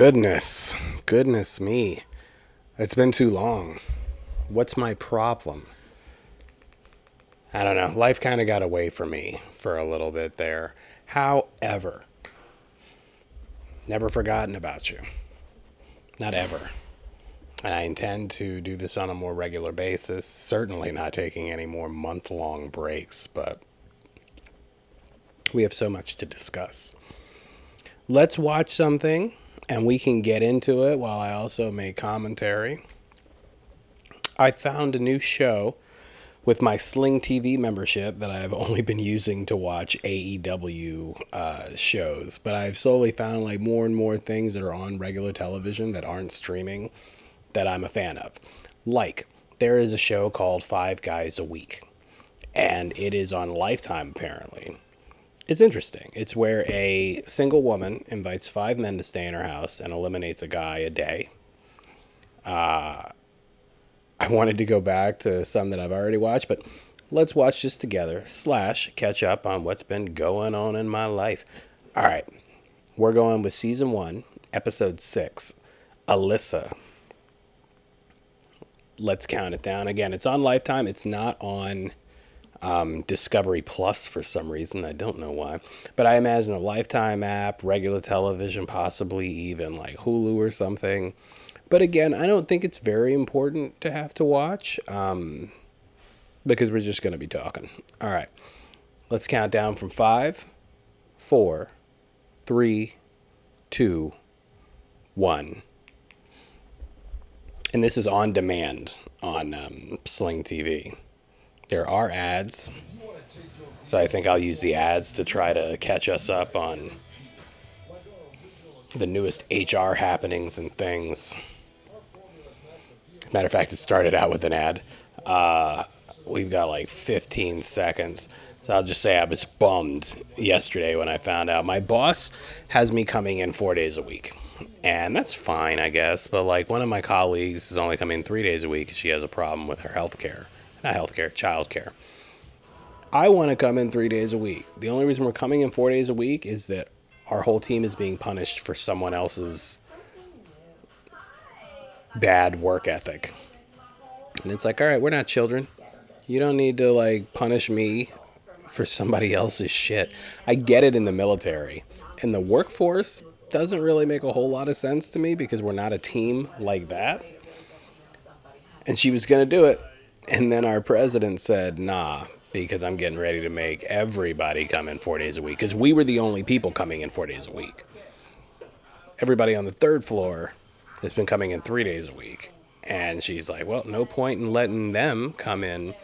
Goodness, goodness me. It's been too long. What's my problem? I don't know. Life kind of got away from me for a little bit there. However, never forgotten about you. Not ever. And I intend to do this on a more regular basis. Certainly not taking any more month long breaks, but we have so much to discuss. Let's watch something and we can get into it while I also make commentary. I found a new show with my Sling TV membership that I've only been using to watch AEW uh, shows, but I've slowly found like more and more things that are on regular television that aren't streaming that I'm a fan of. Like, there is a show called Five Guys a Week, and it is on Lifetime apparently. It's interesting. It's where a single woman invites five men to stay in her house and eliminates a guy a day. Uh, I wanted to go back to some that I've already watched, but let's watch this together, slash, catch up on what's been going on in my life. All right. We're going with season one, episode six Alyssa. Let's count it down. Again, it's on Lifetime. It's not on um, Discovery Plus for some reason. I don't know why. But I imagine a Lifetime app, regular television, possibly even like Hulu or something. But again, I don't think it's very important to have to watch um, because we're just going to be talking. All right. Let's count down from five, four, three, two, one. And this is on demand on um, Sling TV. There are ads. So I think I'll use the ads to try to catch us up on the newest HR happenings and things. Matter of fact, it started out with an ad. Uh, we've got like 15 seconds. So I'll just say I was bummed yesterday when I found out. My boss has me coming in four days a week. And that's fine, I guess. But like one of my colleagues is only coming three days a week. She has a problem with her health care not healthcare, childcare. I want to come in three days a week. The only reason we're coming in four days a week is that our whole team is being punished for someone else's bad work ethic. And it's like, all right, we're not children. You don't need to like punish me for somebody else's shit. I get it in the military. And the workforce, doesn't really make a whole lot of sense to me because we're not a team like that. And she was going to do it. And then our president said, nah, because I'm getting ready to make everybody come in four days a week. Because we were the only people coming in four days a week. Everybody on the third floor has been coming in three days a week. And she's like, well, no point in letting them come in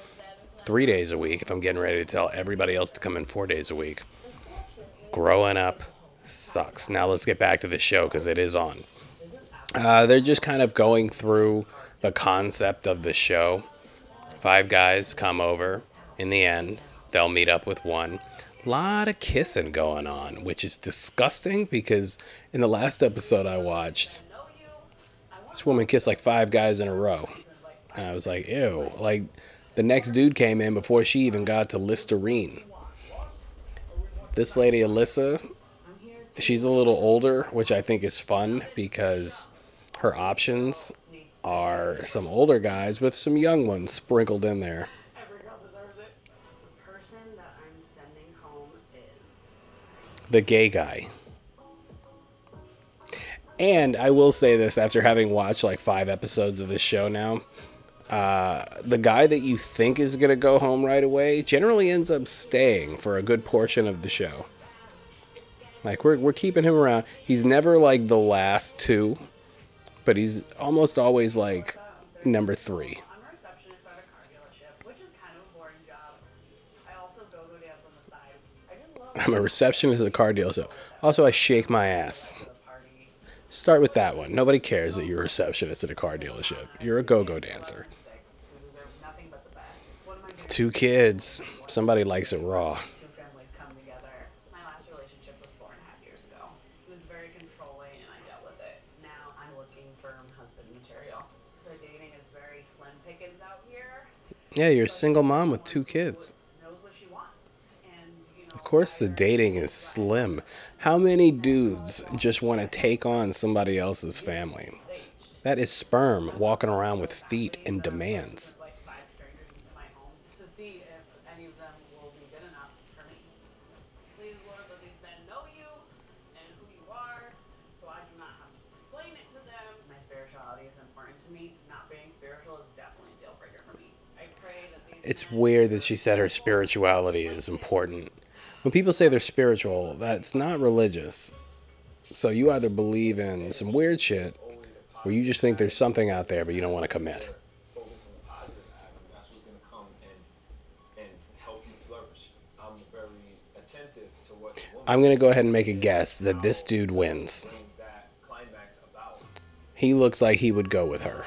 three days a week if I'm getting ready to tell everybody else to come in four days a week. Growing up sucks. Now let's get back to the show because it is on. Uh, they're just kind of going through the concept of the show Five guys come over. In the end, they'll meet up with one. Lot of kissing going on, which is disgusting because in the last episode I watched, this woman kissed like five guys in a row. And I was like, ew. Like, the next dude came in before she even got to Listerine. This lady, Alyssa, she's a little older, which I think is fun because her options are some older guys with some young ones sprinkled in there. The gay guy. And I will say this after having watched like five episodes of this show now. Uh, the guy that you think is going to go home right away generally ends up staying for a good portion of the show. Like, we're, we're keeping him around. He's never like the last two but he's almost always like number three. I'm a receptionist at a car dealership. Also, I shake my ass. Start with that one. Nobody cares that you're a receptionist at a car dealership. You're a go-go dancer. Two kids. Somebody likes it raw. Yeah, you're a single mom with two kids. Of course, the dating is slim. How many dudes just want to take on somebody else's family? That is sperm walking around with feet and demands. like five strangers into my home to see if any of them will be good enough for me. Please, Lord, let these men know you and who you are, so I do not have to explain it to them. My spirituality is important to me. Not being spiritual is definitely a deal breaker for me. I pray that these It's weird that she said her spirituality is important. When people say they're spiritual, that's not religious. So you either believe in some weird shit, or you just think there's something out there, but you don't want to commit. I'm attentive to go ahead and make a guess that this dude wins. He looks like he would go with her.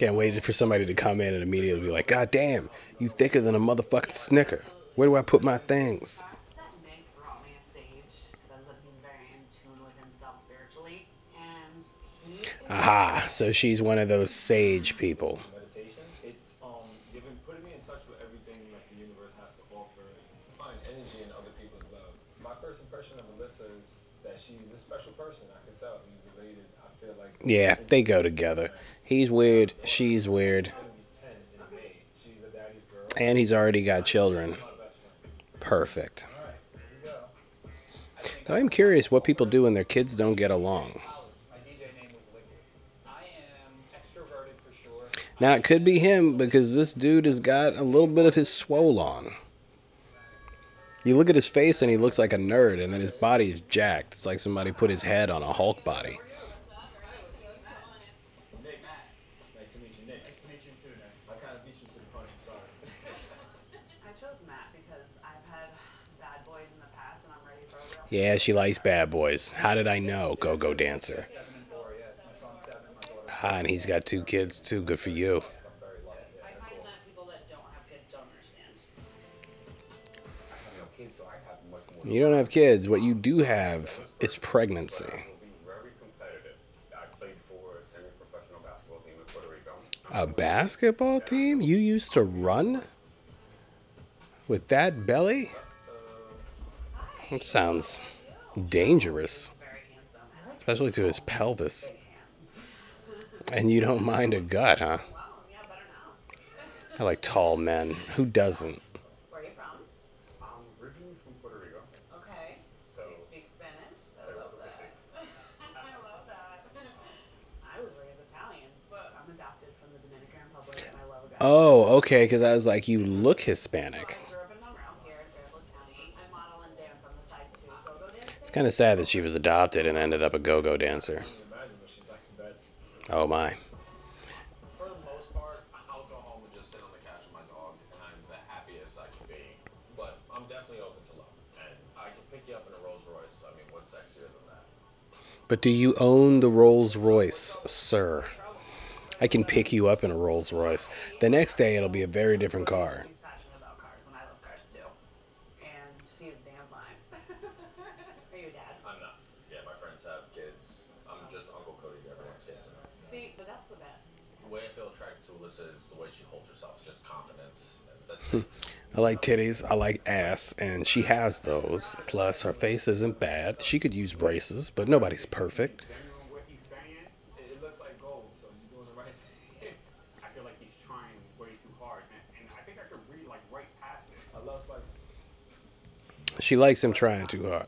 Can't wait for somebody to come in and immediately be like, God damn, you thicker than a motherfucking snicker. Where do I put my things? Aha, so she's one of those sage people. Yeah, they go together. He's weird, she's weird, and he's already got children. Perfect. Though I'm curious what people do when their kids don't get along. Now it could be him because this dude has got a little bit of his swole on. You look at his face and he looks like a nerd, and then his body is jacked. It's like somebody put his head on a Hulk body. Nick. Nice to meet you, Nick. Nice to meet you too, Nick. I kind of beat you to the punch. I'm sorry. I chose Matt because I've had bad boys in the past, and I'm ready for a real. Yeah, she likes bad boys. How did I know? Go Go Dancer. Ah, and he's got two kids too. Good for you. You don't have kids. What you do have is pregnancy. A basketball team? You used to run? With that belly? That sounds dangerous, Very handsome. I like especially to his pelvis. And you don't mind a gut, huh? wow, yeah, better now. I like tall men. Who doesn't? Where are you from? I'm originally from Puerto Rico. Okay. So- you speak Spanish? I love that. I love that. I was raised Italian, but I'm adopted from the Dominican Republic, and I love a guy. Oh, okay, because I was like, you look Hispanic. I grew up in Monroe here in Fairfield County. I model and dance on the side too. Go-go dance. It's kind of sad that she was adopted and ended up a go go dancer. Can you imagine when she's back in bed? Oh my. For the most part, I'll go home and just sit on the couch with my dog, and I'm the happiest I can be. But I'm definitely open to love. And I can pick you up in a Rolls Royce. I mean, what's sexier than that? But do you own the Rolls Royce, sir? I can pick you up in a Rolls Royce. The next day, it'll be a very different car. He's passionate about cars, and I love cars too. And she is damn fine. Are you a dad? I'm not. Yeah, my friends have kids. I'm just Uncle Cody to everyone's kids. And See, but that's the best. the way I feel attracted to Alyssa is the way she holds herself, just confidence. And that's it. I like titties, I like ass, and she has those. Plus, her face isn't bad. She could use braces, but nobody's perfect. She likes him trying too hard.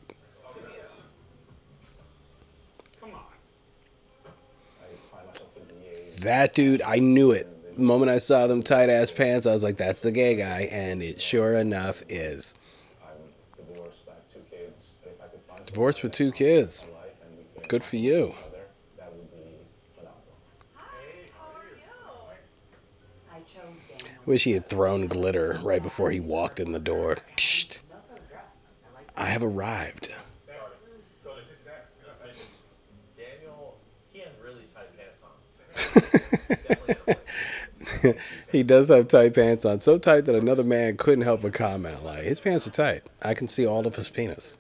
That dude, I knew it. The moment I saw them tight ass pants, I was like, that's the gay guy. And it sure enough is. Divorced. Divorced with two kids. Good for you. Wish he had thrown glitter right before he walked in the door. Psht. I have arrived. he does have tight pants on, so tight that another man couldn't help but comment, like, his pants are tight. I can see all of his penis.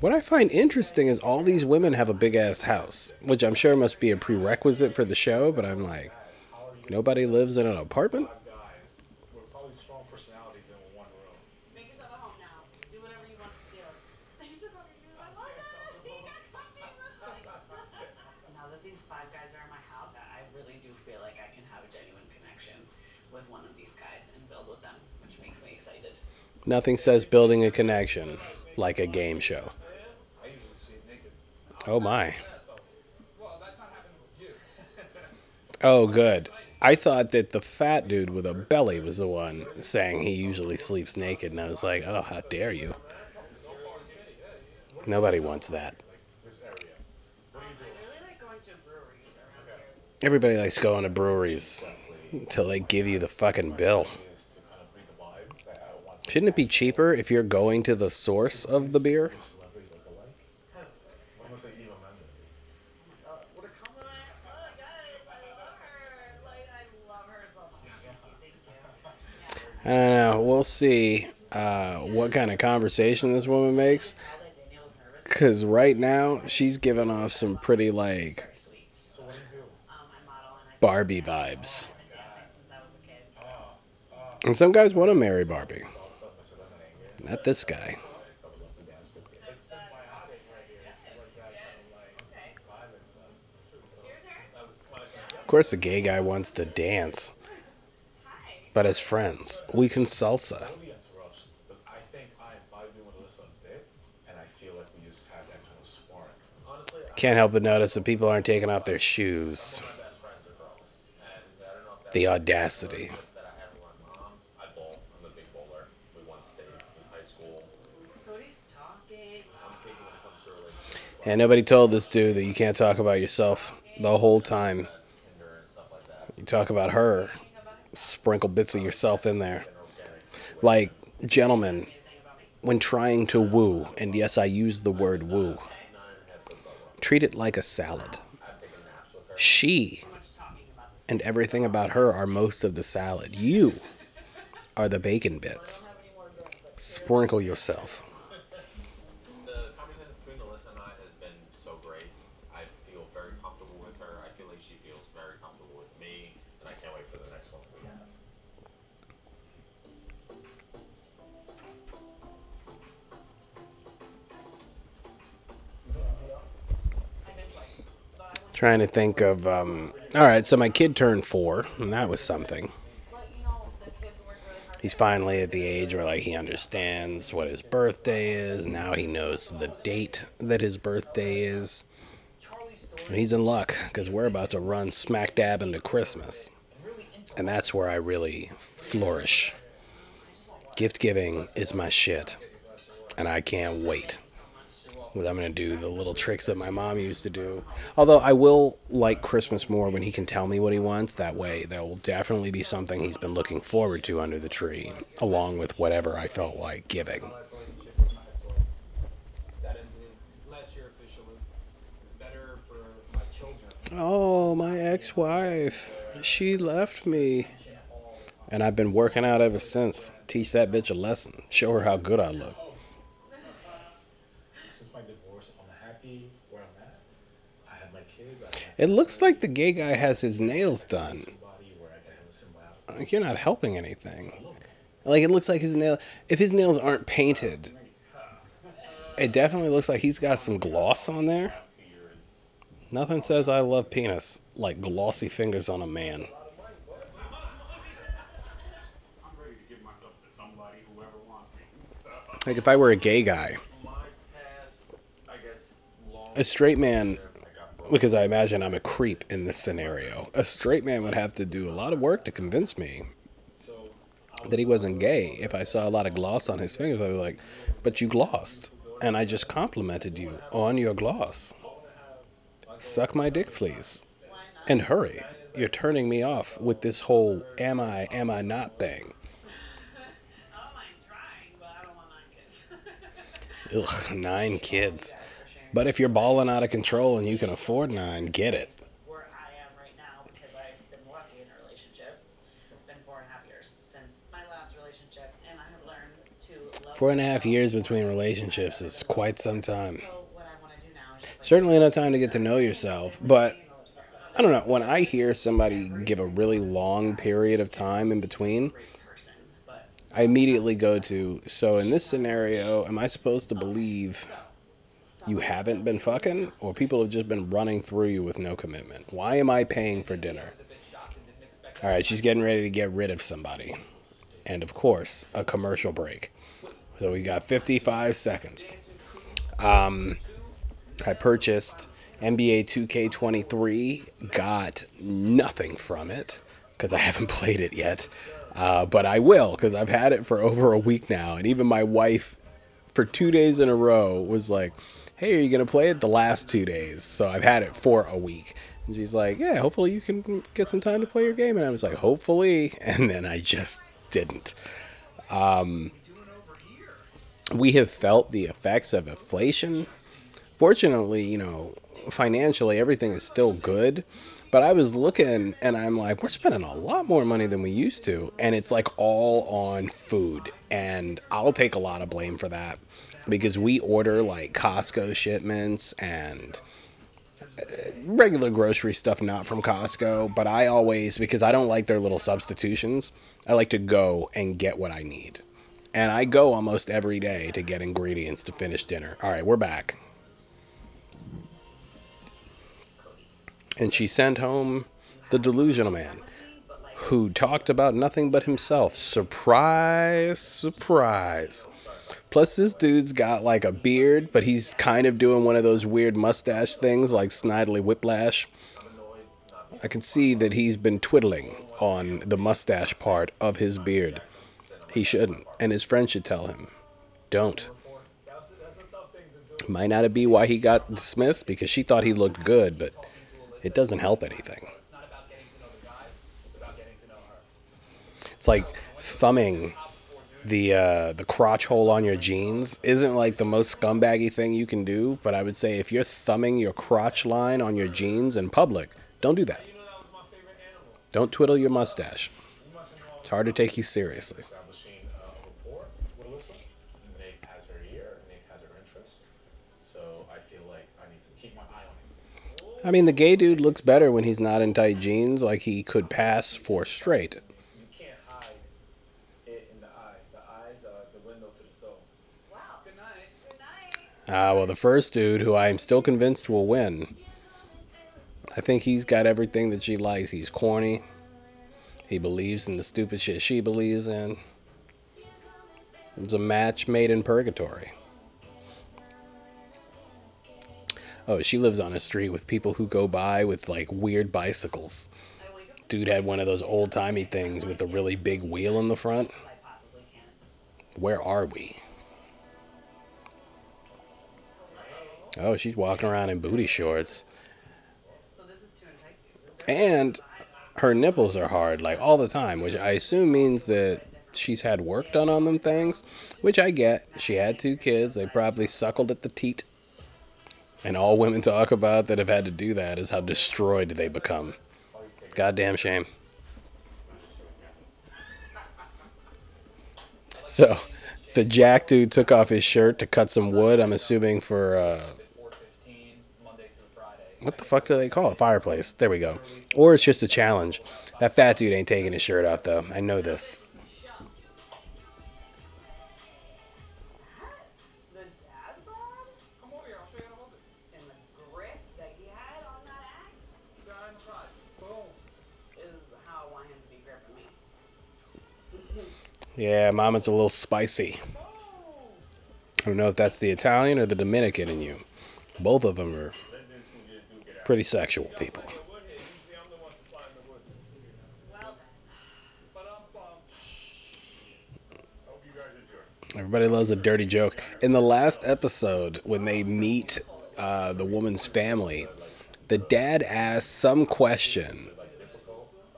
What I find interesting is all these women have a big ass house, which I'm sure must be a prerequisite for the show, but I'm like, nobody lives in an apartment? Nothing says building a connection like a game show. Oh my. Oh, good. I thought that the fat dude with a belly was the one saying he usually sleeps naked, and I was like, oh, how dare you? Nobody wants that. Everybody likes going to breweries until they give you the fucking bill. Is to kind of breathe the vibe that I want to Shouldn't it be cheaper if you're going to the source of the beer? I don't know. We'll see uh, what kind of conversation this woman makes. Because right now, she's giving off some pretty, like, Barbie vibes. And some guys want to marry Barbie. Salsa, much of lemon anger. Not this guy. Of course, the gay guy wants to dance. But as friends, we can salsa. Can't help but notice that people aren't taking off their shoes. The best And nobody told this dude that you can't talk about yourself the whole time. You talk about her, sprinkle bits of yourself in there. Like, gentlemen, when trying to woo, and yes, I use the word woo, treat it like a salad. She and everything about her are most of the salad. You are the bacon bits. Sprinkle yourself. Trying to think of, um, all right, so my kid turned four, and that was something. He's finally at the age where like he understands what his birthday is. Now he knows the date that his birthday is. And he's in luck because we're about to run smack dab into Christmas. And that's where I really flourish. Gift giving is my shit. And I can't wait. I'm going to do the little tricks that my mom used to do. Although I will like Christmas more when he can tell me what he wants. That way, there will definitely be something he's been looking forward to under the tree, along with whatever I felt like giving. Oh, my ex wife. She left me. And I've been working out ever since. Teach that bitch a lesson. Show her how good I look. Since my divorce, I'm happy where I'm at. I have my kids. I have It looks like the gay guy has his nails done. somebody where I can have a symbiotic. Like you're not helping anything. Oh, like it looks like his nail. If his nails aren't painted, it definitely looks like he's got some gloss on there. Nothing says I love penis like glossy fingers on a man. I'm ready to give myself to somebody, whoever wants me. So, Like if I were a gay guy, a straight man, I got broke. because I imagine I'm a creep in this scenario. A straight man would have to do a lot of work to convince me that he wasn't gay. If I saw a lot of gloss on his fingers, I'd be like, "But you glossed, and I just complimented you on your gloss. Suck my dick, please, and hurry. You're turning me off with this whole am I, am I not thing." I don't mind trying, but I don't want nine kids. Ugh, nine kids. But if you're balling out of control and you can afford nine, get it. Where I am right now because I've been lucky in relationships. It's been four and a half years since my last relationship, and I have learned to Four and a half years between relationships is quite some time. So what I want to do now is like Certainly enough time to get to know yourself, but I don't know. When I hear somebody give a really long period of time in between, I immediately go to so in this scenario, am I supposed to believe you haven't been fucking or people have just been running through you with no commitment? Why am I paying for dinner? All right, she's getting ready to get rid of somebody. And of course, a commercial break. So we got 55 seconds. Um, I purchased NBA 2K23, got nothing from it because I haven't played it yet. Uh, but I will because I've had it for over a week now. And even my wife, for two days in a row, was like, Hey, are you going to play it the last two days? So I've had it for a week. And she's like, Yeah, hopefully you can get some time to play your game. And I was like, Hopefully. And then I just didn't. Um, we have felt the effects of inflation fortunately, you know, financially everything is still good. But I was looking and I'm like, we're spending a lot more money than we used to. And it's like all on food. And I'll take a lot of blame for that because we order like Costco shipments and uh, regular grocery stuff not from Costco. But I always, because I don't like their little substitutions, I like to go and get what I need. And I go almost every day to get ingredients to finish dinner. All right, we're back. and she sent home the delusional man who talked about nothing but himself. Surprise, surprise. Plus, this dude's got like a beard, but he's kind of doing one of those weird mustache things like Snidely Whiplash. I can see that he's been twiddling on the mustache part of his beard. He shouldn't, and his friend should tell him, don't. Might not be why he got dismissed because she thought he looked good, but it doesn't help anything. It's like thumbing the uh, the crotch hole on your jeans isn't like the most scumbaggy thing you can do, but I would say if you're thumbing your crotch line on your jeans in public, don't do that. Don't twiddle your mustache. It's hard to take you seriously. I mean, the gay dude looks better when he's not in tight jeans, like he could pass for straight. You can't hide it in the eyes. The eyes are the window to the soul. wow. Good night. Good night. Ah, well, the first dude, who I am still convinced will win, I think he's got everything that she likes. He's corny. He believes in the stupid shit she believes in. It's a match made in purgatory. Oh, she lives on a street with people who go by with like weird bicycles. Dude had one of those old timey things with the really big wheel in the front. Where are we? Oh, she's walking around in booty shorts. So this is to entice you. And her nipples are hard, like all the time, which I assume means that she's had work done on them things, which I get. She had two kids, they probably suckled at the teat. And all women talk about that have had to do that is how destroyed they become. Goddamn shame. So, the jack dude took off his shirt to cut some wood, I'm assuming for uh, what the fuck do they call it? Fireplace. There we go. Or it's just a challenge. That fat dude ain't taking his shirt off though. I know this. Yeah, mama's a little spicy. I don't know if that's the Italian or the Dominican in you. Both of them are pretty sexual people. Everybody loves a dirty joke. In the last episode, when they meet uh, the woman's family, the dad asks some question,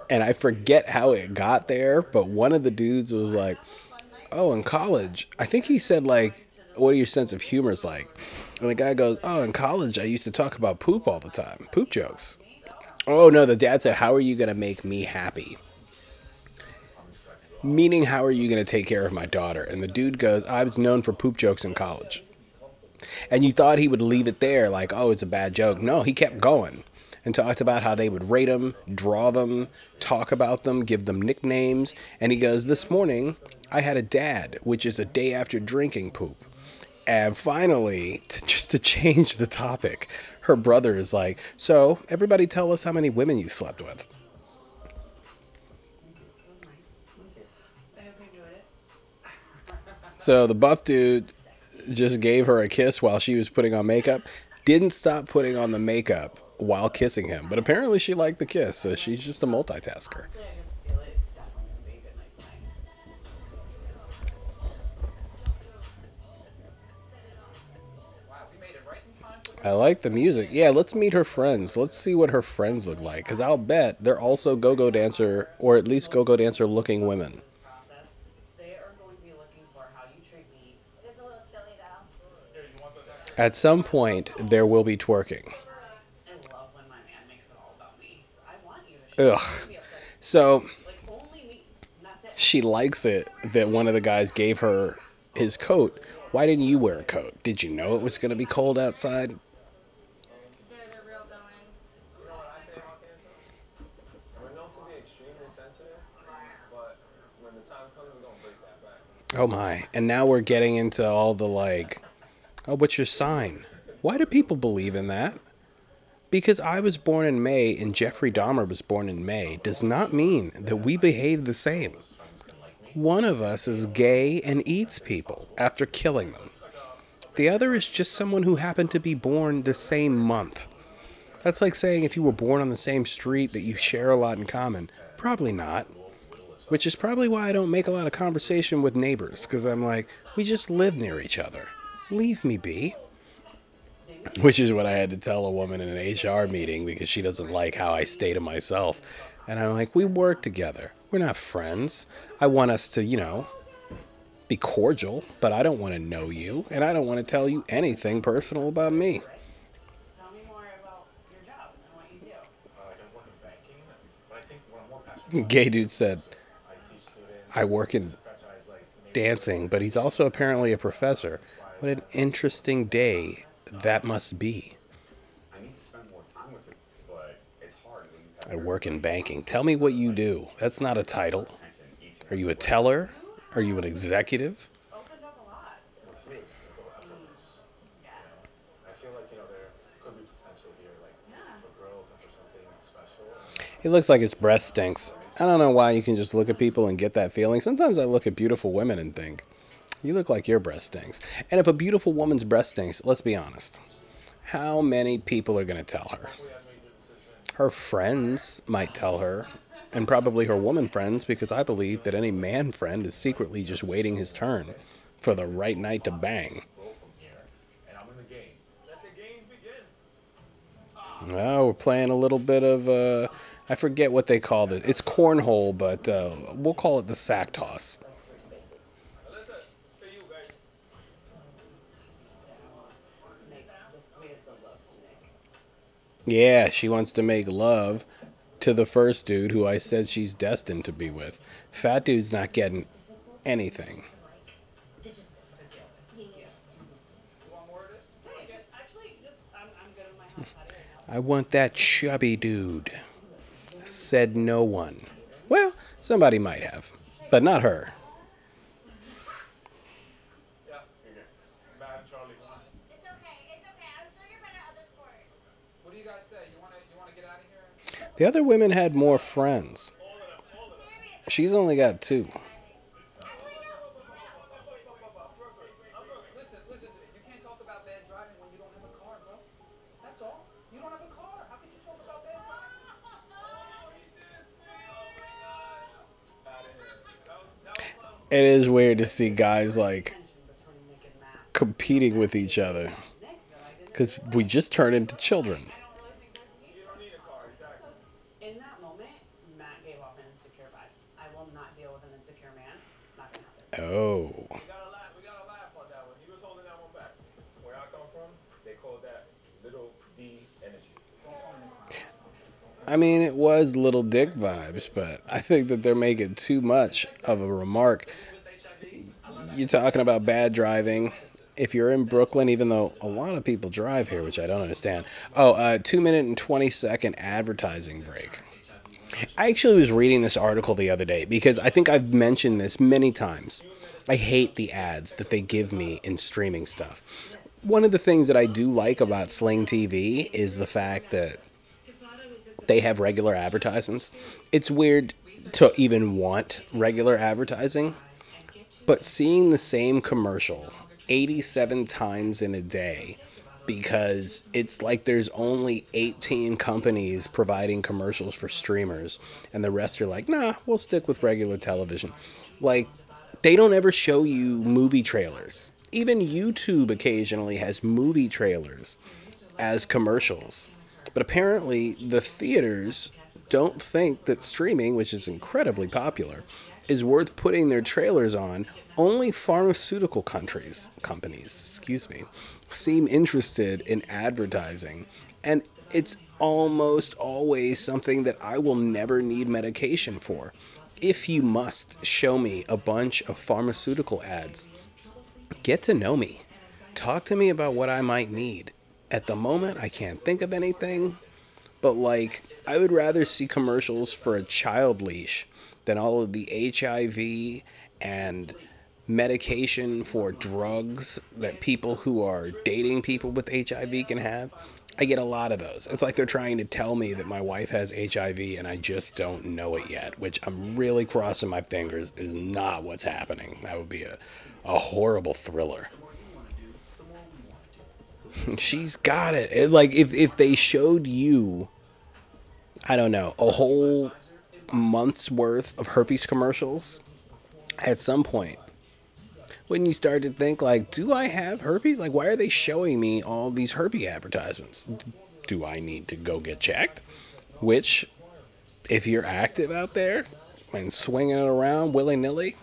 and I forget how it got there, but one of the dudes was like, "Oh, in college, I think he said like, what are your sense of humors like?" And the guy goes, "Oh, in college, I used to talk about poop all the time, poop jokes." Oh no, the dad said, "How are you gonna make me happy?" Meaning, how are you going to take care of my daughter? And the dude goes, I was known for poop jokes in college. And you thought he would leave it there, like, oh, it's a bad joke. No, he kept going and talked about how they would rate them, draw them, talk about them, give them nicknames. And he goes, This morning, I had a dad, which is a day after drinking poop. And finally, to, just to change the topic, her brother is like, So, everybody tell us how many women you slept with. So, the buff dude just gave her a kiss while she was putting on makeup, didn't stop putting on the makeup while kissing him. But apparently, she liked the kiss, so she's just a multitasker. I can feel it. It's definitely gonna be a good night tonight. Wow, we made it right in time for I like the music. Yeah, let's meet her friends. Let's see what her friends look like. Because I'll bet they're also go go dancer, or at least go go dancer looking women. Process. They are going to be looking for how you treat me. It's a little chilly though. At some point, there will be twerking. I love when my man makes it all about me. I want you to Ugh. So she likes it that one of the guys gave her his coat. Why didn't you wear a coat? Did you know it was going to be cold outside? Oh my. And now we're getting into all the like, oh, what's your sign? Why do people believe in that? Because I was born in May and Jeffrey Dahmer was born in May does not mean that we behave the same. One of us is gay and eats people after killing them. The other is just someone who happened to be born the same month. That's like saying if you were born on the same street that you share a lot in common. Probably not. Which is probably why I don't make a lot of conversation with neighbors, because I'm like, we just live near each other. Leave me be. Which is what I had to tell a woman in an HR meeting because she doesn't like how I stay to myself. And I'm like, we work together. We're not friends. I want us to, you know, be cordial, but I don't want to know you, and I don't want to tell you anything personal about me. Tell me more about your job and what you do. I don't work in banking, but I think what I'm Gay dude said, I teach students. I work in franchise like maybe dancing, but he's also apparently a professor. What an interesting day that must be. I need to spend more time with it, but it's hard when you have I work in banking. Tell me what you do. That's not a title. attention each and Are you a teller? Are you an executive? Opened up a lot. With me, it's so effortless. Yeah. I feel like you know there could be potential here, like Yeah. for growth and for something special. It looks like his breath stinks. I don't know why you can just look at people and get that feeling. Sometimes I look at beautiful women and think, you look like your breast stinks. And if a beautiful woman's breast stinks, let's be honest. How many people are going to tell her? Her friends might tell her, and probably her woman friends, because I believe that any man friend is secretly just waiting his turn for the right night to bang. Well, we're playing a little bit of, uh, I forget what they call it. It's cornhole, but uh, we'll call it the sack toss. Yeah, she wants to make love to the first dude who I said she's destined to be with. Fat dude's not getting anything. I want that chubby dude. Said no one. Well, somebody might have, but not her. Yeah. Bad Charlie. It's okay. It's okay. I'm sure you're better at other sports. What do you guys say? You wanna you wanna get out of here? The other women had more friends. She's only got two. Actually, no. Listen, listen to me. You can't talk about bad driving when you don't have a car, bro. That's all. You don't have a car. How can you talk about bad driving? It is weird to see guys like Tension between Nick and Matt. competing with each other Nick, that I didn't. because we just turn into children. I don't really think there's need. You don't need a car, exactly. In that moment, Matt gave off an insecure vibe. I will not deal with an insecure man. Not Oh. We gotta laugh. We gotta laugh on that one. He was holding that one back. Where I come from, they call that little D energy. I mean, it was little dick vibes, but I think that they're making too much of a remark. You're talking about bad driving. If you're in Brooklyn, even though a lot of people drive here, which I don't understand. Oh, uh, two minute and 20 second advertising break. I actually was reading this article the other day because I think I've mentioned this many times. I hate the ads that they give me in streaming stuff. One of the things that I do like about Sling TV is the fact that they have regular advertisements. It's weird to even want regular advertising, but seeing the same commercial 87 times in a day because it's like there's only 18 companies providing commercials for streamers and the rest are like, "Nah, we'll stick with regular television." Like they don't ever show you movie trailers. Even YouTube occasionally has movie trailers as commercials. But apparently, the theaters don't think that streaming, which is incredibly popular, is worth putting their trailers on. Only pharmaceutical countries, companies, excuse me, seem interested in advertising. And it's almost always something that I will never need medication for. If you must show me a bunch of pharmaceutical ads, get to know me. Talk to me about what I might need. At the moment, I can't think of anything, but like, I would rather see commercials for a child leash than all of the HIV and medication for drugs that people who are dating people with HIV can have. I get a lot of those. It's like they're trying to tell me that my wife has HIV and I just don't know it yet, which I'm really crossing my fingers is not what's happening. That would be a, a horrible thriller. She's got it. it. Like if if they showed you I don't know, a whole month's worth of herpes commercials at some point when you start to think like do i have herpes? Like why are they showing me all these herpes advertisements? Do i need to go get checked? Which if you're active out there and swinging it around willy-nilly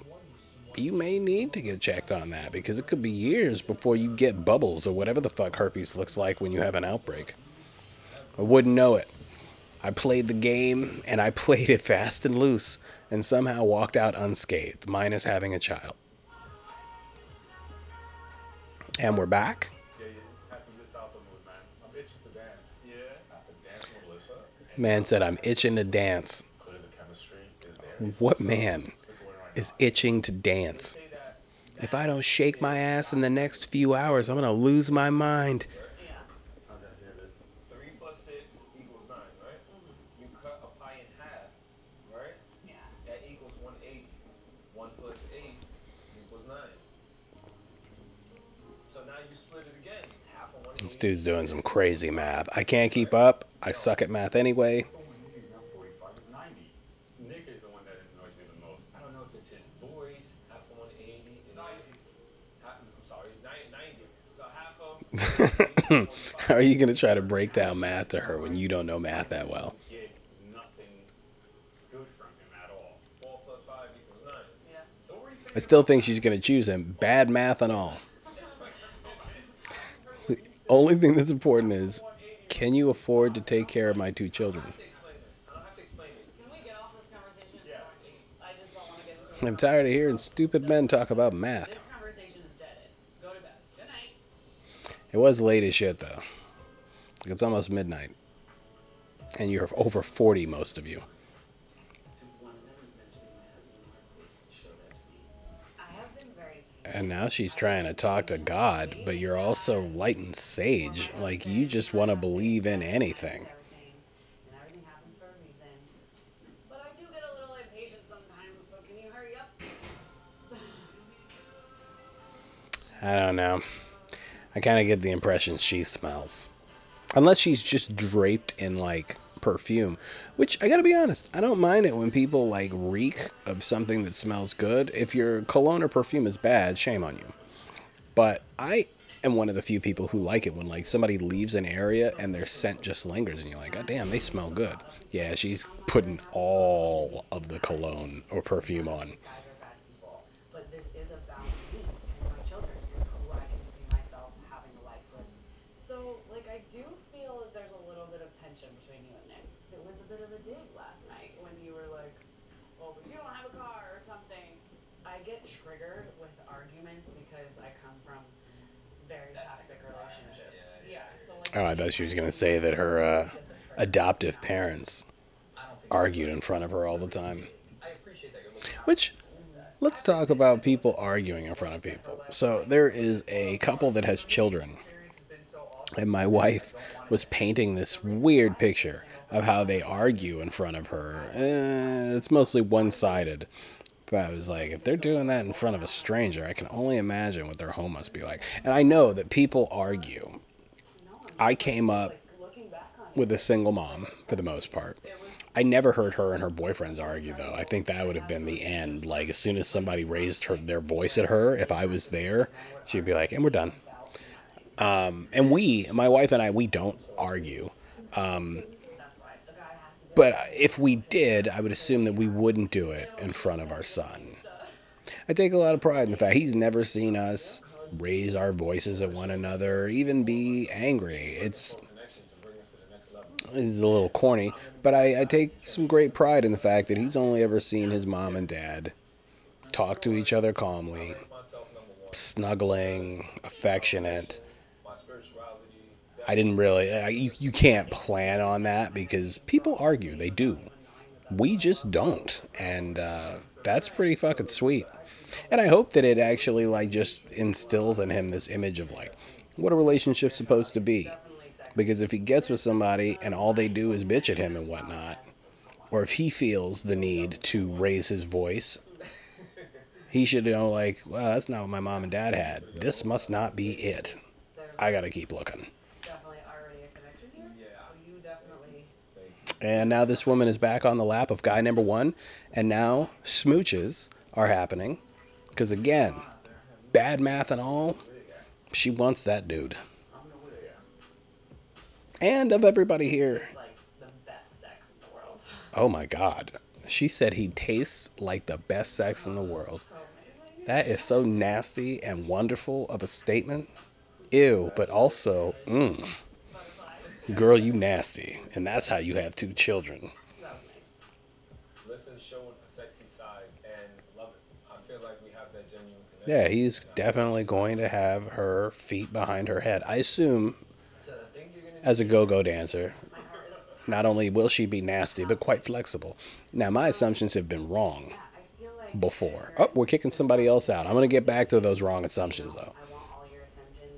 you may need to get checked on that because it could be years before you get bubbles or whatever the fuck herpes looks like when you have an outbreak. I wouldn't know it. I played the game and I played it fast and loose and somehow walked out unscathed, minus having a child. Dancing with Melissa, Man said, I'm itching to dance. What man We're is itching to dance? If I don't shake my ass in the next few hours, I'm going to lose my mind. Dude's doing some crazy math. I can't keep up. I suck at math anyway. Not 45, it's 90. Nick is the one that annoys me the most. I don't know if it's his boys. Half of 180 is 90. Half, I'm sorry, it's 90. Half of. How are you going to try to break down math to her when you don't know math that well? Get nothing good from him at all. 4 plus 5 equals 9. Yeah. So where are you I still think she's going to choose him. Bad math and all. Only thing that's important is can you afford to take care of my two children? I'm tired of hearing stupid men talk about math. It was late as shit, though. It's almost midnight. And you're over 40, most of you. And now she's trying to talk to God, but you're also light and sage. Like, you just want to believe in anything. I don't know. I kind of get the impression she smells. Unless she's just draped in, like, perfume. Which, I gotta be honest, I don't mind it when people, like, reek of something that smells good. If your cologne or perfume is bad, shame on you. But I am one of the few people who like it when, like, somebody leaves an area and their scent just lingers and you're like, God damn, they smell good. Yeah, she's putting all of the cologne or perfume on. guys are bad people, but this is about me and my children and who I can see myself having a life with. So, like, I do feel that there's a little bit of tension between you and Nick. There was a bit of get triggered with arguments because I come from very toxic relationships. Yeah. So like. Oh, I thought she was gonna say that her uh, adoptive parents argued in front of her all the time. Which, let's talk about people arguing in front of people. So there is a couple that has children, and my wife was painting this weird picture of how they argue in front of her. Eh, it's mostly one-sided. But I was like, if they're doing that in front of a stranger, I can only imagine what their home must be like. And I know that people argue. I came up with a single mom for the most part. I never heard her and her boyfriends argue though. I think that would have been the end. Like as soon as somebody raised her their voice at her, if I was there, she'd be like, "And we're done." Um, and we, my wife and I, we don't argue. Um, but if we did, I would assume that we wouldn't do it in front of our son. I take a lot of pride in the fact he's never seen us raise our voices at one another, even be angry. It's is a little corny, but I, I take some great pride in the fact that he's only ever seen his mom and dad talk to each other calmly, snuggling, affectionate. I didn't really, I, you, you can't plan on that because people argue, they do. We just don't, and uh, that's pretty fucking sweet. And I hope that it actually like just instills in him this image of like what a relationship's supposed to be. Because if he gets with somebody and all they do is bitch at him and whatnot, or if he feels the need to raise his voice, he should know like, well, that's not what my mom and dad had. This must not be it. I gotta keep looking. definitely already a connection here. Yeah. Oh, you definitely. And now this woman is back on the lap of guy number one, and now smooches are happening. Because again, bad math and all, she wants that dude. And of everybody here, oh my god, she said he tastes like the best sex in the world. That is so nasty and wonderful of a statement. Ew, but also, mmm. Girl, you nasty. And that's how you have two children. Listen, a sexy side and love it. I feel like we have that genuine connection. Yeah, he's definitely going to have her feet behind her head. I assume, as a go go dancer, not only will she be nasty, but quite flexible. Now, my assumptions have been wrong I feel like before. Oh, we're kicking somebody else out. I'm going to get back to those wrong assumptions, though. I want all your attention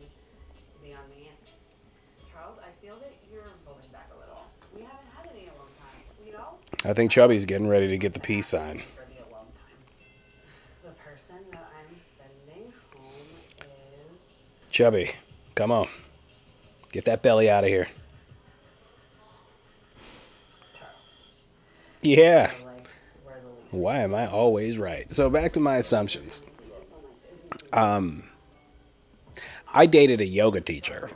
to be on me. Charles, I feel that you're pulling back a little. We haven't had any alone time, you know? I think Chubby's getting ready to get the peace sign. Chubby, come on. Get that belly out of here. Yeah. Why am I always right? So back to my assumptions. Um, I dated a yoga teacher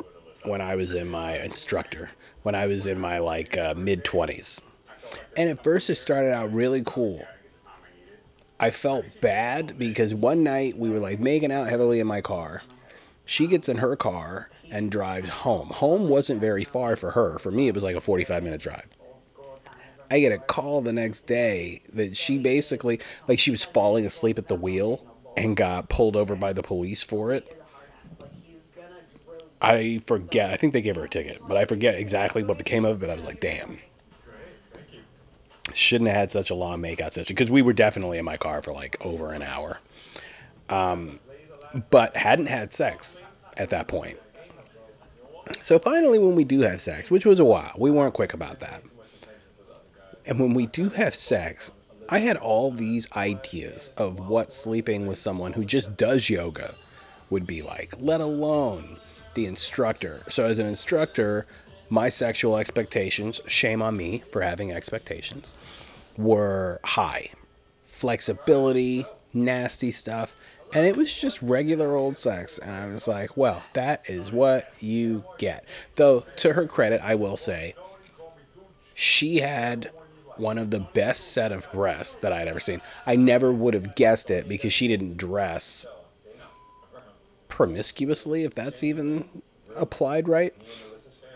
when I was in my instructor when I was in my like uh, mid twenties, and at first it started out really cool. I felt bad because one night we were like making out heavily in my car. She gets in her car and drives home. Home wasn't very far for her. For me, it was like a 45 minute drive. I get a call the next day that she basically, like, she was falling asleep at the wheel and got pulled over by the police for it. I forget. I think they gave her a ticket, but I forget exactly what became of it. But I was like, damn. Shouldn't have had such a long makeout session because we were definitely in my car for like over an hour. Um, but hadn't had sex at that point. So finally, when we do have sex, which was a while, we weren't quick about that. And when we do have sex, I had all these ideas of what sleeping with someone who just does yoga would be like, let alone the instructor. So, as an instructor, my sexual expectations, shame on me for having expectations, were high. Flexibility, nasty stuff. And it was just regular old sex. And I was like, well, that is what you get. Though, to her credit, I will say, she had one of the best set of breasts that I'd ever seen. I never would have guessed it because she didn't dress promiscuously, if that's even applied right.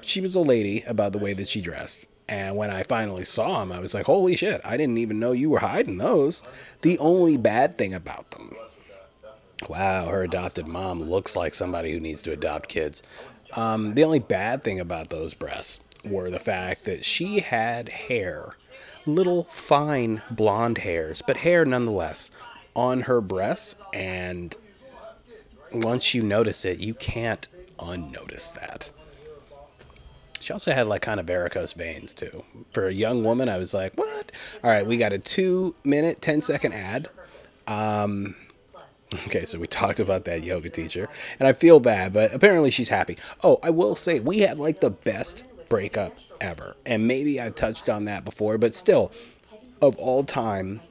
She was a lady about the way that she dressed. And when I finally saw them, I was like, holy shit, I didn't even know you were hiding those. The only bad thing about them. Wow, her adopted mom looks like somebody who needs to adopt kids. Um, the only bad thing about those breasts were the fact that she had hair, little fine blonde hairs, but hair nonetheless, on her breasts. And once you notice it, you can't unnotice that. She also had like kind of varicose veins too. For a young woman, I was like, what? All right, we got a two minute, 10 second ad. Um, okay, so we talked about that yoga teacher, and I feel bad, but apparently she's happy. Oh, I will say, we had like the best breakup ever. And maybe I touched on that before, but still, of all time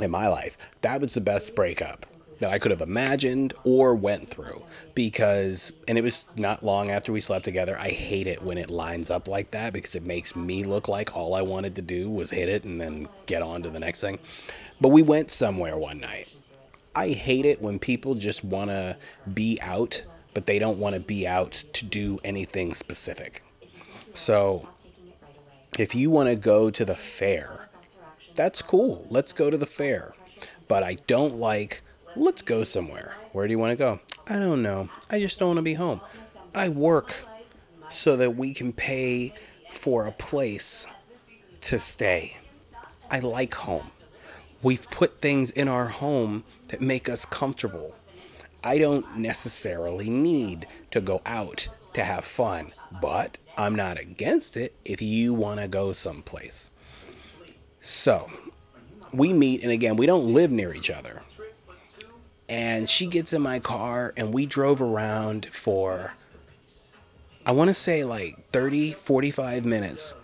in my life, that was the best breakup that I could have imagined or went through because and it was not long after we slept together. I hate it when it lines up like that because it makes me look like all I wanted to do was hit it and then get on to the next thing. But we went somewhere one night. I hate it when people just want to be out, but they don't want to be out to do anything specific. So, if you want to go to the fair, that's cool. Let's go to the fair. But I don't like, let's go somewhere. Where do you want to go? I don't know. I just don't want to be home. I work so that we can pay for a place to stay. I like home. We've put things in our home that make us comfortable. I don't necessarily need to go out to have fun, but I'm not against it if you want to go someplace. So, we meet, and again, we don't live near each other. And she gets in my car, and we drove around for, I want to say like 30, 45 minutes.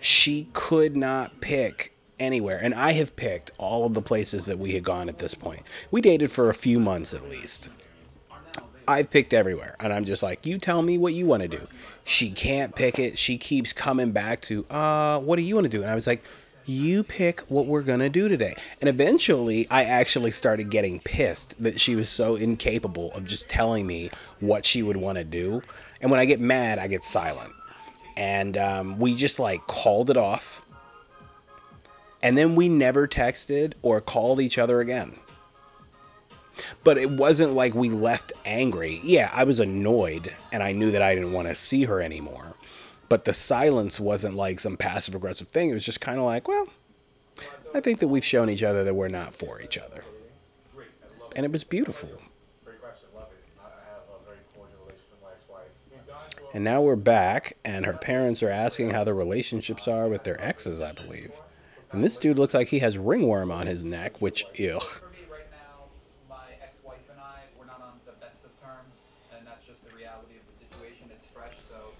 She could not pick anywhere. And I have picked all of the places that we had gone at this point. We dated for a few months at least. I've picked everywhere. And I'm just like, you tell me what you want to do. She can't pick it. She keeps coming back to, uh, what do you want to do? And I was like, you pick what we're going to do today. And eventually, I actually started getting pissed that she was so incapable of just telling me what she would want to do. And when I get mad, I get silent. And um, we just like called it off. And then we never texted or called each other again. But it wasn't like we left angry. Yeah, I was annoyed and I knew that I didn't want to see her anymore. But the silence wasn't like some passive aggressive thing. It was just kind of like, well, I think that we've shown each other that we're not for each other. And it was beautiful. And now we're back, and her parents are asking how the relationships are with their exes, I believe. And this dude looks like he has ringworm on his neck, which, ugh. Right now, my ex-wife and I, we're not on the best of terms, and that's just the reality of the situation. It's fresh, so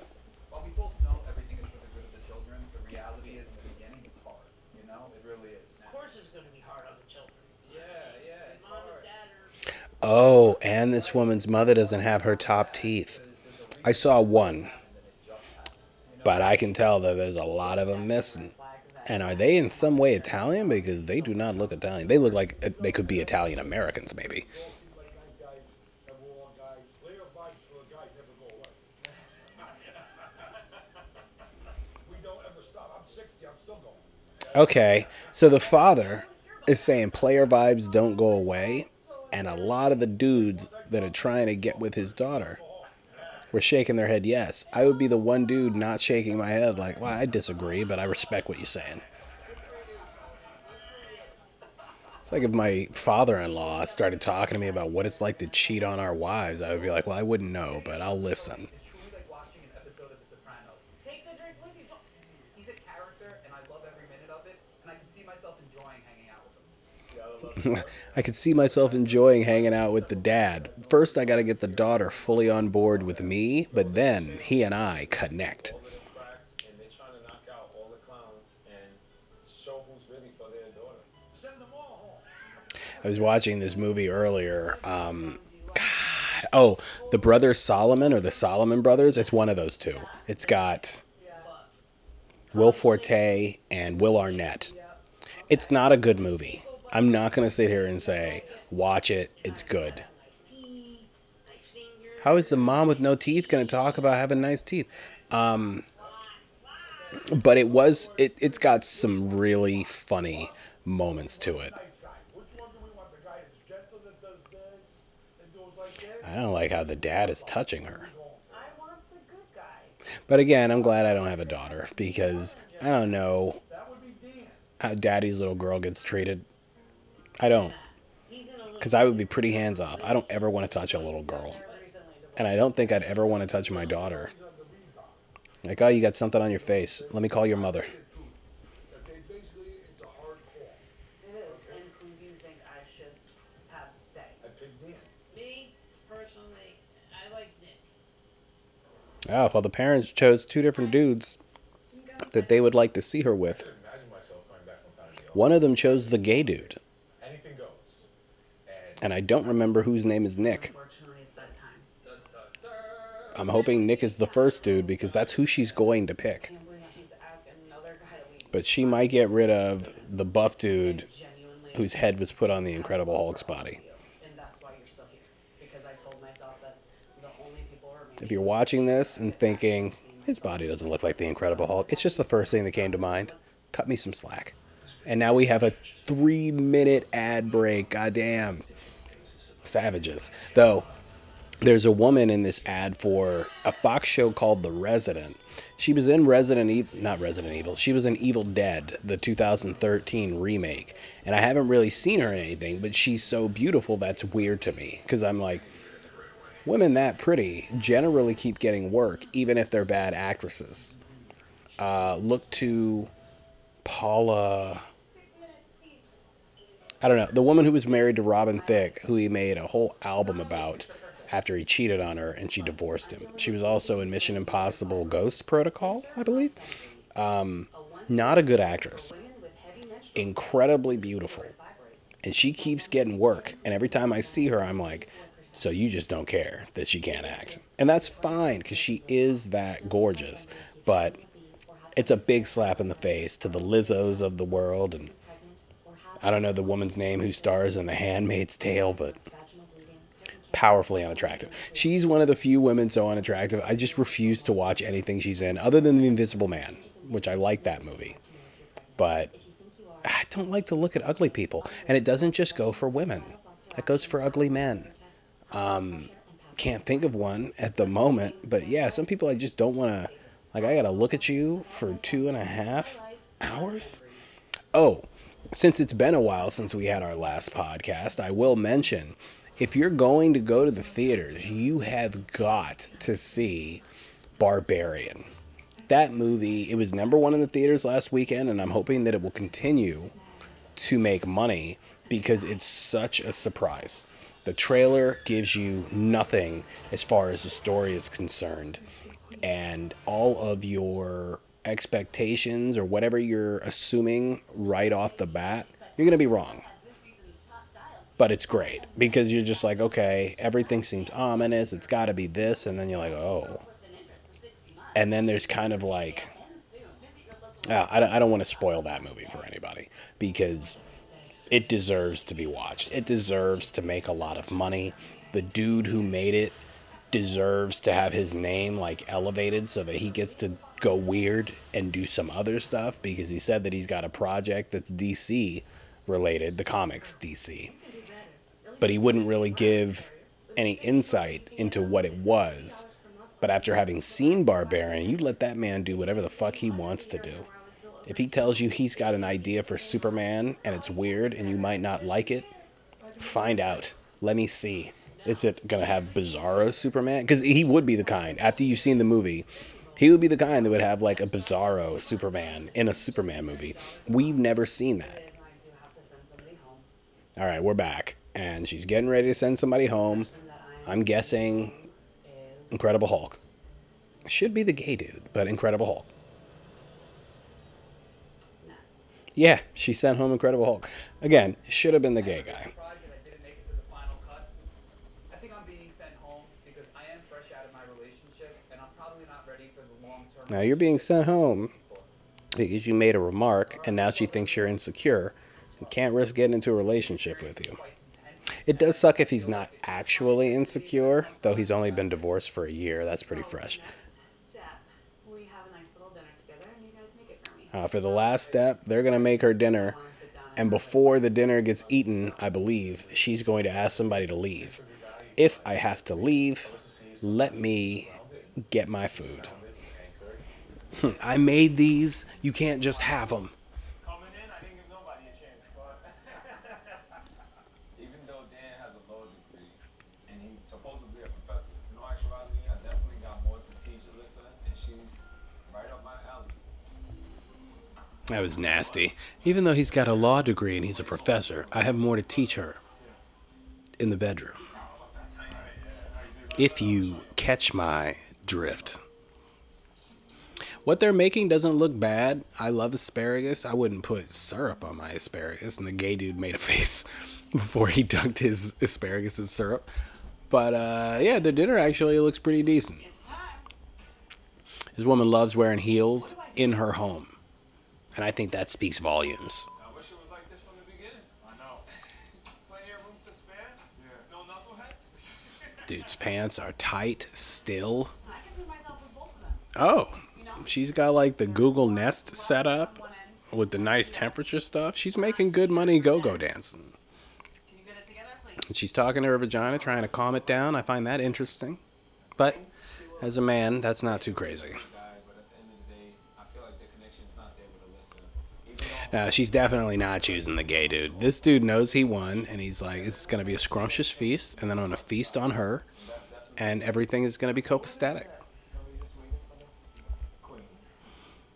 while we both know everything is for the good of the children, the reality is in the beginning it's hard. You know, it really is. Of course, it's going to be hard on the children. Yeah, yeah, it's Mom hard. and dad are. Oh, and this woman's mother doesn't have her top teeth. I saw one, but I can tell that there's a lot of them missing. And are they in some way Italian? Because they do not look Italian. They look like uh, they could be Italian Americans, maybe. Like nice guys, and we're all guys. Player vibes for a guy never go away. we don't ever stop. I'm 60. I'm still going. Okay, so the father is saying player vibes don't go away, and a lot of the dudes that are trying to get with his daughter were shaking their head yes. I would be the one dude not shaking my head like, well, I disagree, but I respect what you're saying. It's like if my father-in-law started talking to me about what it's like to cheat on our wives, I would be like, well, I wouldn't know, but I'll listen. It's truly like watching an episode of The Sopranos. Take the drink with you. Don't- He's a character, and I love every minute of it, and I can see myself enjoying hanging out with him. I could see myself enjoying hanging out with the dad. First, I got to get the daughter fully on board with me, but then he and I connect. I was watching this movie earlier. Um, God, oh, the brothers Solomon or the Solomon brothers. It's one of those two. It's got Will Forte and Will Arnett. It's not a good movie. I'm not gonna sit here and say watch it. It's good. How is the mom with no teeth gonna talk about having nice teeth? Um, but it was it, it's got some really funny moments to it. I don't like how the dad is touching her. But again, I'm glad I don't have a daughter because I don't know how daddy's little girl gets treated. I don't. Because I would be pretty hands off. I don't ever want to touch a little girl. And I don't think I'd ever want to touch my daughter. Like, oh, you got something on your face. Let me call your mother. Oh, well, the parents chose two different dudes that they would like to see her with. One of them chose the gay dude. And I don't remember whose name is Nick. I'm hoping Nick is the first dude because that's who she's going to pick. But she might get rid of the buff dude whose head was put on the Incredible Hulk's body. If you're watching this and thinking, his body doesn't look like the Incredible Hulk, it's just the first thing that came to mind. Cut me some slack. And now we have a three minute ad break. Goddamn. Savages. Though, there's a woman in this ad for a Fox show called The Resident. She was in Resident Evil, not Resident Evil, she was in Evil Dead, the 2013 remake. And I haven't really seen her in anything, but she's so beautiful that's weird to me. Because I'm like, women that pretty generally keep getting work, even if they're bad actresses. Uh, look to Paula. I don't know. The woman who was married to Robin Thicke, who he made a whole album about after he cheated on her and she divorced him. She was also in Mission Impossible Ghost Protocol, I believe. Um, not a good actress. Incredibly beautiful. And she keeps getting work. And every time I see her, I'm like, so you just don't care that she can't act. And that's fine because she is that gorgeous. But it's a big slap in the face to the Lizzos of the world. And I don't know the woman's name who stars in The Handmaid's Tale, but powerfully unattractive. She's one of the few women so unattractive. I just refuse to watch anything she's in other than The Invisible Man, which I like that movie. But I don't like to look at ugly people. And it doesn't just go for women, it goes for ugly men. Um, can't think of one at the moment, but yeah, some people I just don't want to. Like, I gotta look at you for two and a half hours. Oh, since it's been a while since we had our last podcast, I will mention if you're going to go to the theaters, you have got to see Barbarian. That movie, it was number one in the theaters last weekend, and I'm hoping that it will continue to make money because it's such a surprise. The trailer gives you nothing as far as the story is concerned, and all of your expectations or whatever you're assuming right off the bat, you're going to be wrong. But it's great because you're just like, okay, everything seems ominous. It's got to be this. And then you're like, oh. And then there's kind of like, uh, I I don't want to spoil that movie for anybody because it deserves to be watched. It deserves to make a lot of money. The dude who made it deserves to have his name like elevated so that he gets to go weird and do some other stuff because he said that he's got a project that's DC related, the comics DC. But he wouldn't really give any insight into what it was. But after having seen Barbarian, you let that man do whatever the fuck he wants to do. If he tells you he's got an idea for Superman and it's weird and you might not like it, find out. Let me see. Is it to have Bizarro Superman? Because he would be the kind, after you've seen the movie, he would be the kind that would have like a Bizarro Superman in a Superman movie. We've never seen that. All right, we're back. And she's getting ready to send somebody home. I am guessing Incredible Hulk. Should be the gay dude, but Incredible Hulk. Yeah, she sent home Incredible Hulk. Again, should have been the gay guy. Surprised that I didn't make it to the final cut. I think I'm being sent home because I am fresh out of my relationship and I'm probably not ready for the long term. Now you're being sent home because you made a remark and now she thinks you're insecure and can't risk getting into a relationship with you. It does suck if he's not actually insecure, though he's only been divorced for a year. That's pretty fresh. Uh, for the last step, they're gonna make her dinner, and before the dinner gets eaten, I believe she's going to ask somebody to leave. If I have to leave, let me get my food. I made these. You can't just have them. Coming in, I didn't give nobody a chance, but even though Dan has a law degree and he's supposed a professor, in all actuality, I definitely got more to teach Alyssa, and she's right up my alley. That was nasty. Even though he's got a law degree and he's a professor, I have more to teach her in the bedroom. If you catch my drift. What they're making doesn't look bad. I love asparagus. I wouldn't put syrup on my asparagus. And the gay dude made a face before he dunked his asparagus in syrup. But uh, yeah, the dinner actually looks pretty decent. This woman loves wearing heels in her home. And I think that speaks volumes. I wish it was like this from the beginning. I know. Plenty of room to spare. No knuckleheads. Dude's pants are tight still. I can see myself with both of them. Oh, You know? She's got like the Google Nest set up with the nice temperature stuff. She's making good money go go dancing. And she's talking to her vagina, trying to calm it down. I find that interesting. But as a man, that's not too crazy. Uh, she's definitely not choosing the gay dude. This dude knows he won, and he's like, "This is gonna be a scrumptious feast, and then I'm gonna feast on her, and everything is gonna be copacetic." we just waiting for the queen.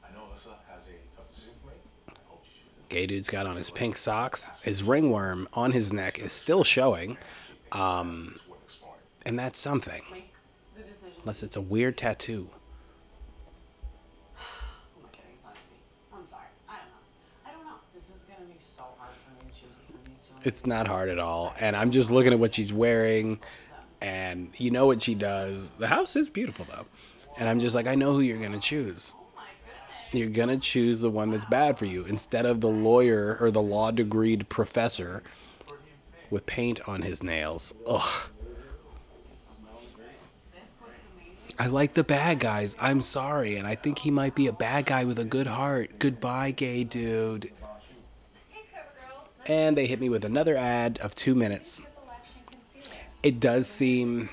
I know Alyssa has a tough decision to make. I hope she chooses. Gay dude's got on his pink socks. His ringworm on his neck is still showing, um, It's worth exploring. and that's something. Make the decision. Unless it's a weird tattoo. Who am I kidding? It's not easy. I'm sorry. I don't know. I don't know. This is gonna be so hard for me to choose between these two. It's not hard at all. And I'm just looking at what she's wearing, and you know what she does. The house is beautiful though, and I'm just like, I know who you're gonna choose. You're gonna choose the one that's bad for you instead of the lawyer or the law degreed professor with paint on his nails. Ugh. I like the bad guys. I'm sorry, and I think he might be a bad guy with a good heart. Goodbye, gay dude. And they hit me with another ad of two minutes. It does seem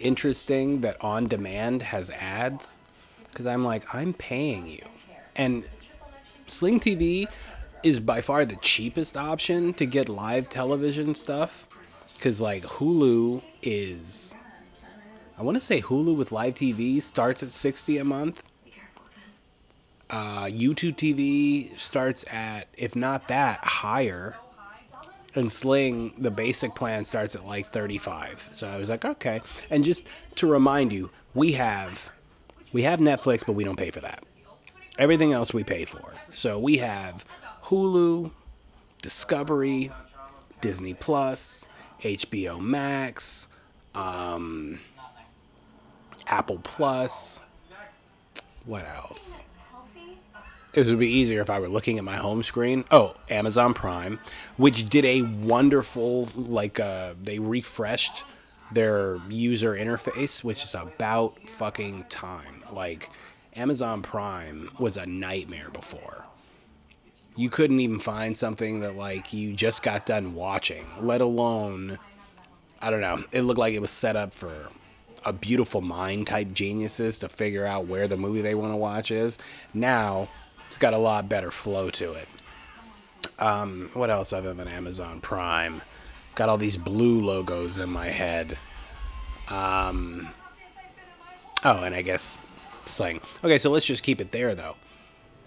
interesting that on demand has ads because I'm like, I'm paying you. And Sling TV is by far the cheapest option to get live television stuff because, like, Hulu is. I want to say Hulu with live TV starts at 60 a month. Uh, YouTube TV starts at, if not that, higher. And Sling, the basic plan starts at like 35. So I was like, okay. And just to remind you, we have we have Netflix, but we don't pay for that. Everything else we pay for. So we have Hulu, Discovery, Disney Plus, HBO Max, um, Apple Plus. What else? It would be easier if I were looking at my home screen. Oh, Amazon Prime, which did a wonderful like uh, they refreshed their user interface, which is about fucking time. Like Amazon Prime was a nightmare before. You couldn't even find something that like you just got done watching, let alone I don't know. It looked like it was set up for a beautiful mind type geniuses to figure out where the movie they want to watch is. Now it's got a lot better flow to it. Um, what else other than Amazon Prime? Got all these blue logos in my head. Um, oh, and I guess Sling. Okay, so let's just keep it there though.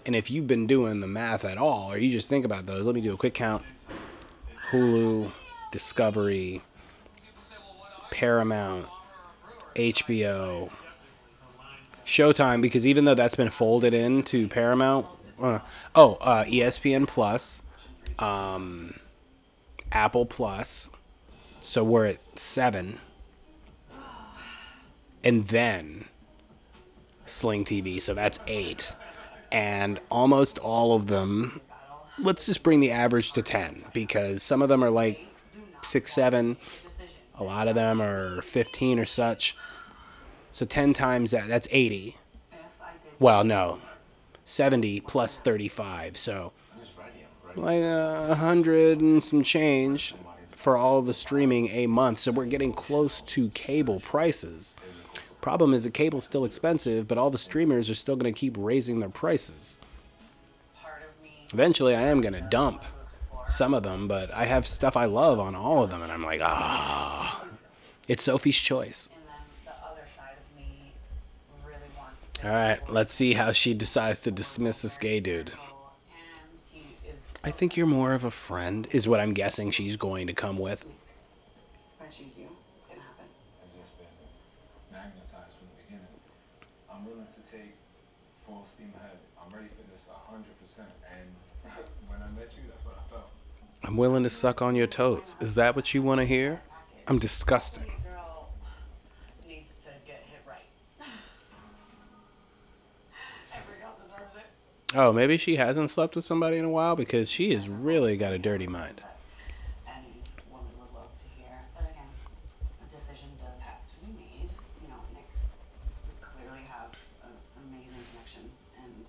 And if you've been doing the math at all, or you just think about those, let me do a quick count. Hulu, Discovery, Paramount, HBO, Showtime, because even though that's been folded into Paramount, uh, oh, uh, ESPN Plus, um, Apple Plus, so we're at seven, and then Sling TV, so that's eight, and almost all of them. Let's just bring the average to ten because some of them are like six, seven. A lot of them are 15 or such. So 10 times that, that's 80. If I did Well, no. 70 plus 35. So like a hundred and some change for all the streaming a month. So we're getting close to cable prices. Problem is the cable's still expensive, but all the streamers are still going to keep raising their prices. Part of me Eventually, I am going to dump some of them, but I have stuff I love on all of them, and I'm like, ah, it's Sophie's choice. and then the other side of me really wants to All right, let's see how she decides to dismiss this gay dude. And he is I think you're more of a friend, is what I'm guessing she's going to come with. if I choose you, it's gonna happen. I've just been magnetized from the beginning. I'm willing to take full steam ahead. I'm ready for this 100%. And when I met you, that's what I felt. I'm willing to suck on your toes. Is that what you want to hear? I'm disgusting. Girl needs to get hit right. Every girl deserves it. Oh, maybe she hasn't slept with somebody in a while because she has really got a dirty mind. Any woman would love to hear. But again, a decision does have to be made. You know, Nick, we clearly have an amazing connection and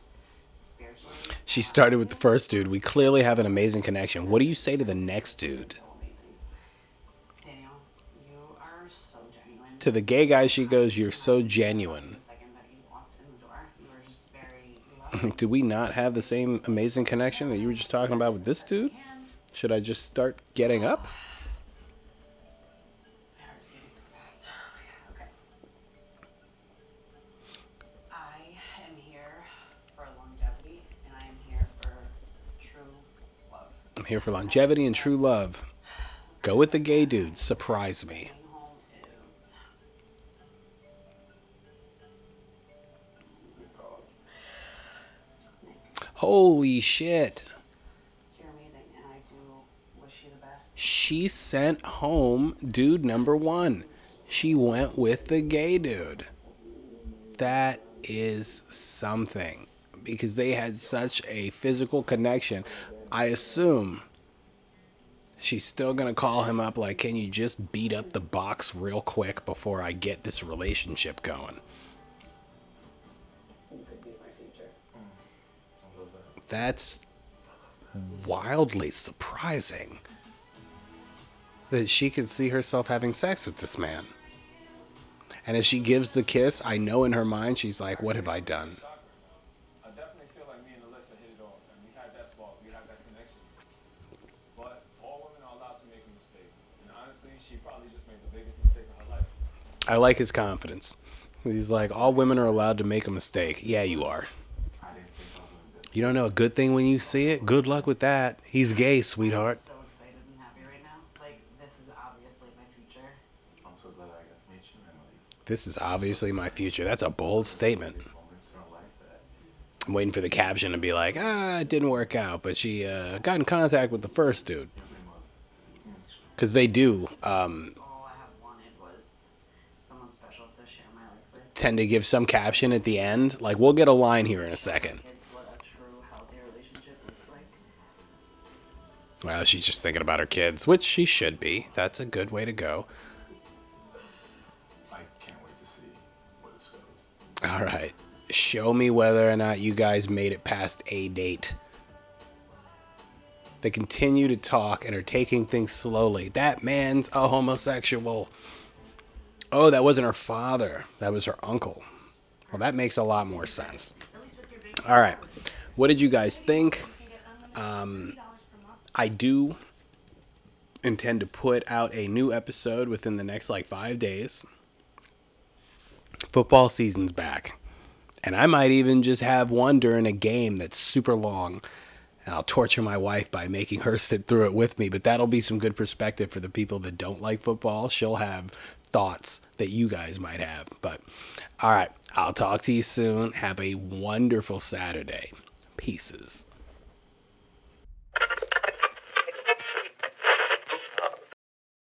spiritually. She started with the first dude. We clearly have an amazing connection. What do you say to the next dude? Daniel, so. To the gay guy, she goes, You're so genuine. The second that you walked in the door, you were just Do we not have the same amazing connection that you were just talking about with this dude? Should I just start getting up? my heart is beating so fast. Okay. I am here for longevity, and I am here for true love. I'm here for longevity and true love. Go with the gay dude. Surprise me. Holy shit. you're amazing, and I do wish you the best. She sent home dude number one. She went with the gay dude. That is something because they had such a physical connection. I assume she's still going to call him up like, Can you just beat up the box real quick before I get this relationship going? That's wildly surprising that she could see herself having sex with this man. And as she gives the kiss, I know in her mind she's like, What have I done? I definitely feel like me and Alyssa hit it off, and we had that spark, we had that connection. But all women are allowed to make a mistake, and honestly, she probably just made the biggest mistake of her life. I like his confidence. He's like, All women are allowed to make a mistake. Yeah, you are. I didn't think I was gonna do You don't know a good thing when you see it? Good luck with that. He's gay, sweetheart. I'm So excited and happy right now. Like this is obviously my future. I'm so glad I got to meet you, Emily. This is obviously my future. That's a bold statement. Moments in our life that I'm waiting for the caption to be like, ah, it didn't work out, but she uh, got in contact with the first dude. Because they do um, I wanted was someone special to share my life with. tend to give some caption at the end. Like, we'll get a line here in a second. Well, she's just thinking about her kids, which she should be. That's a good way to go. I can't wait to see where this goes. All right. Show me whether or not you guys made it past a date. They continue to talk and are taking things slowly. That man's a homosexual. Oh, that wasn't her father. That was her uncle. Well, that makes a lot more sense. All right. What did you guys think? Um, I do intend to put out a new episode within the next like five days. Football season's back. And I might even just have one during a game that's super long. And I'll torture my wife by making her sit through it with me. But that'll be some good perspective for the people that don't like football. She'll have thoughts that you guys might have. But all right, I'll talk to you soon. Have a wonderful Saturday. Pieces.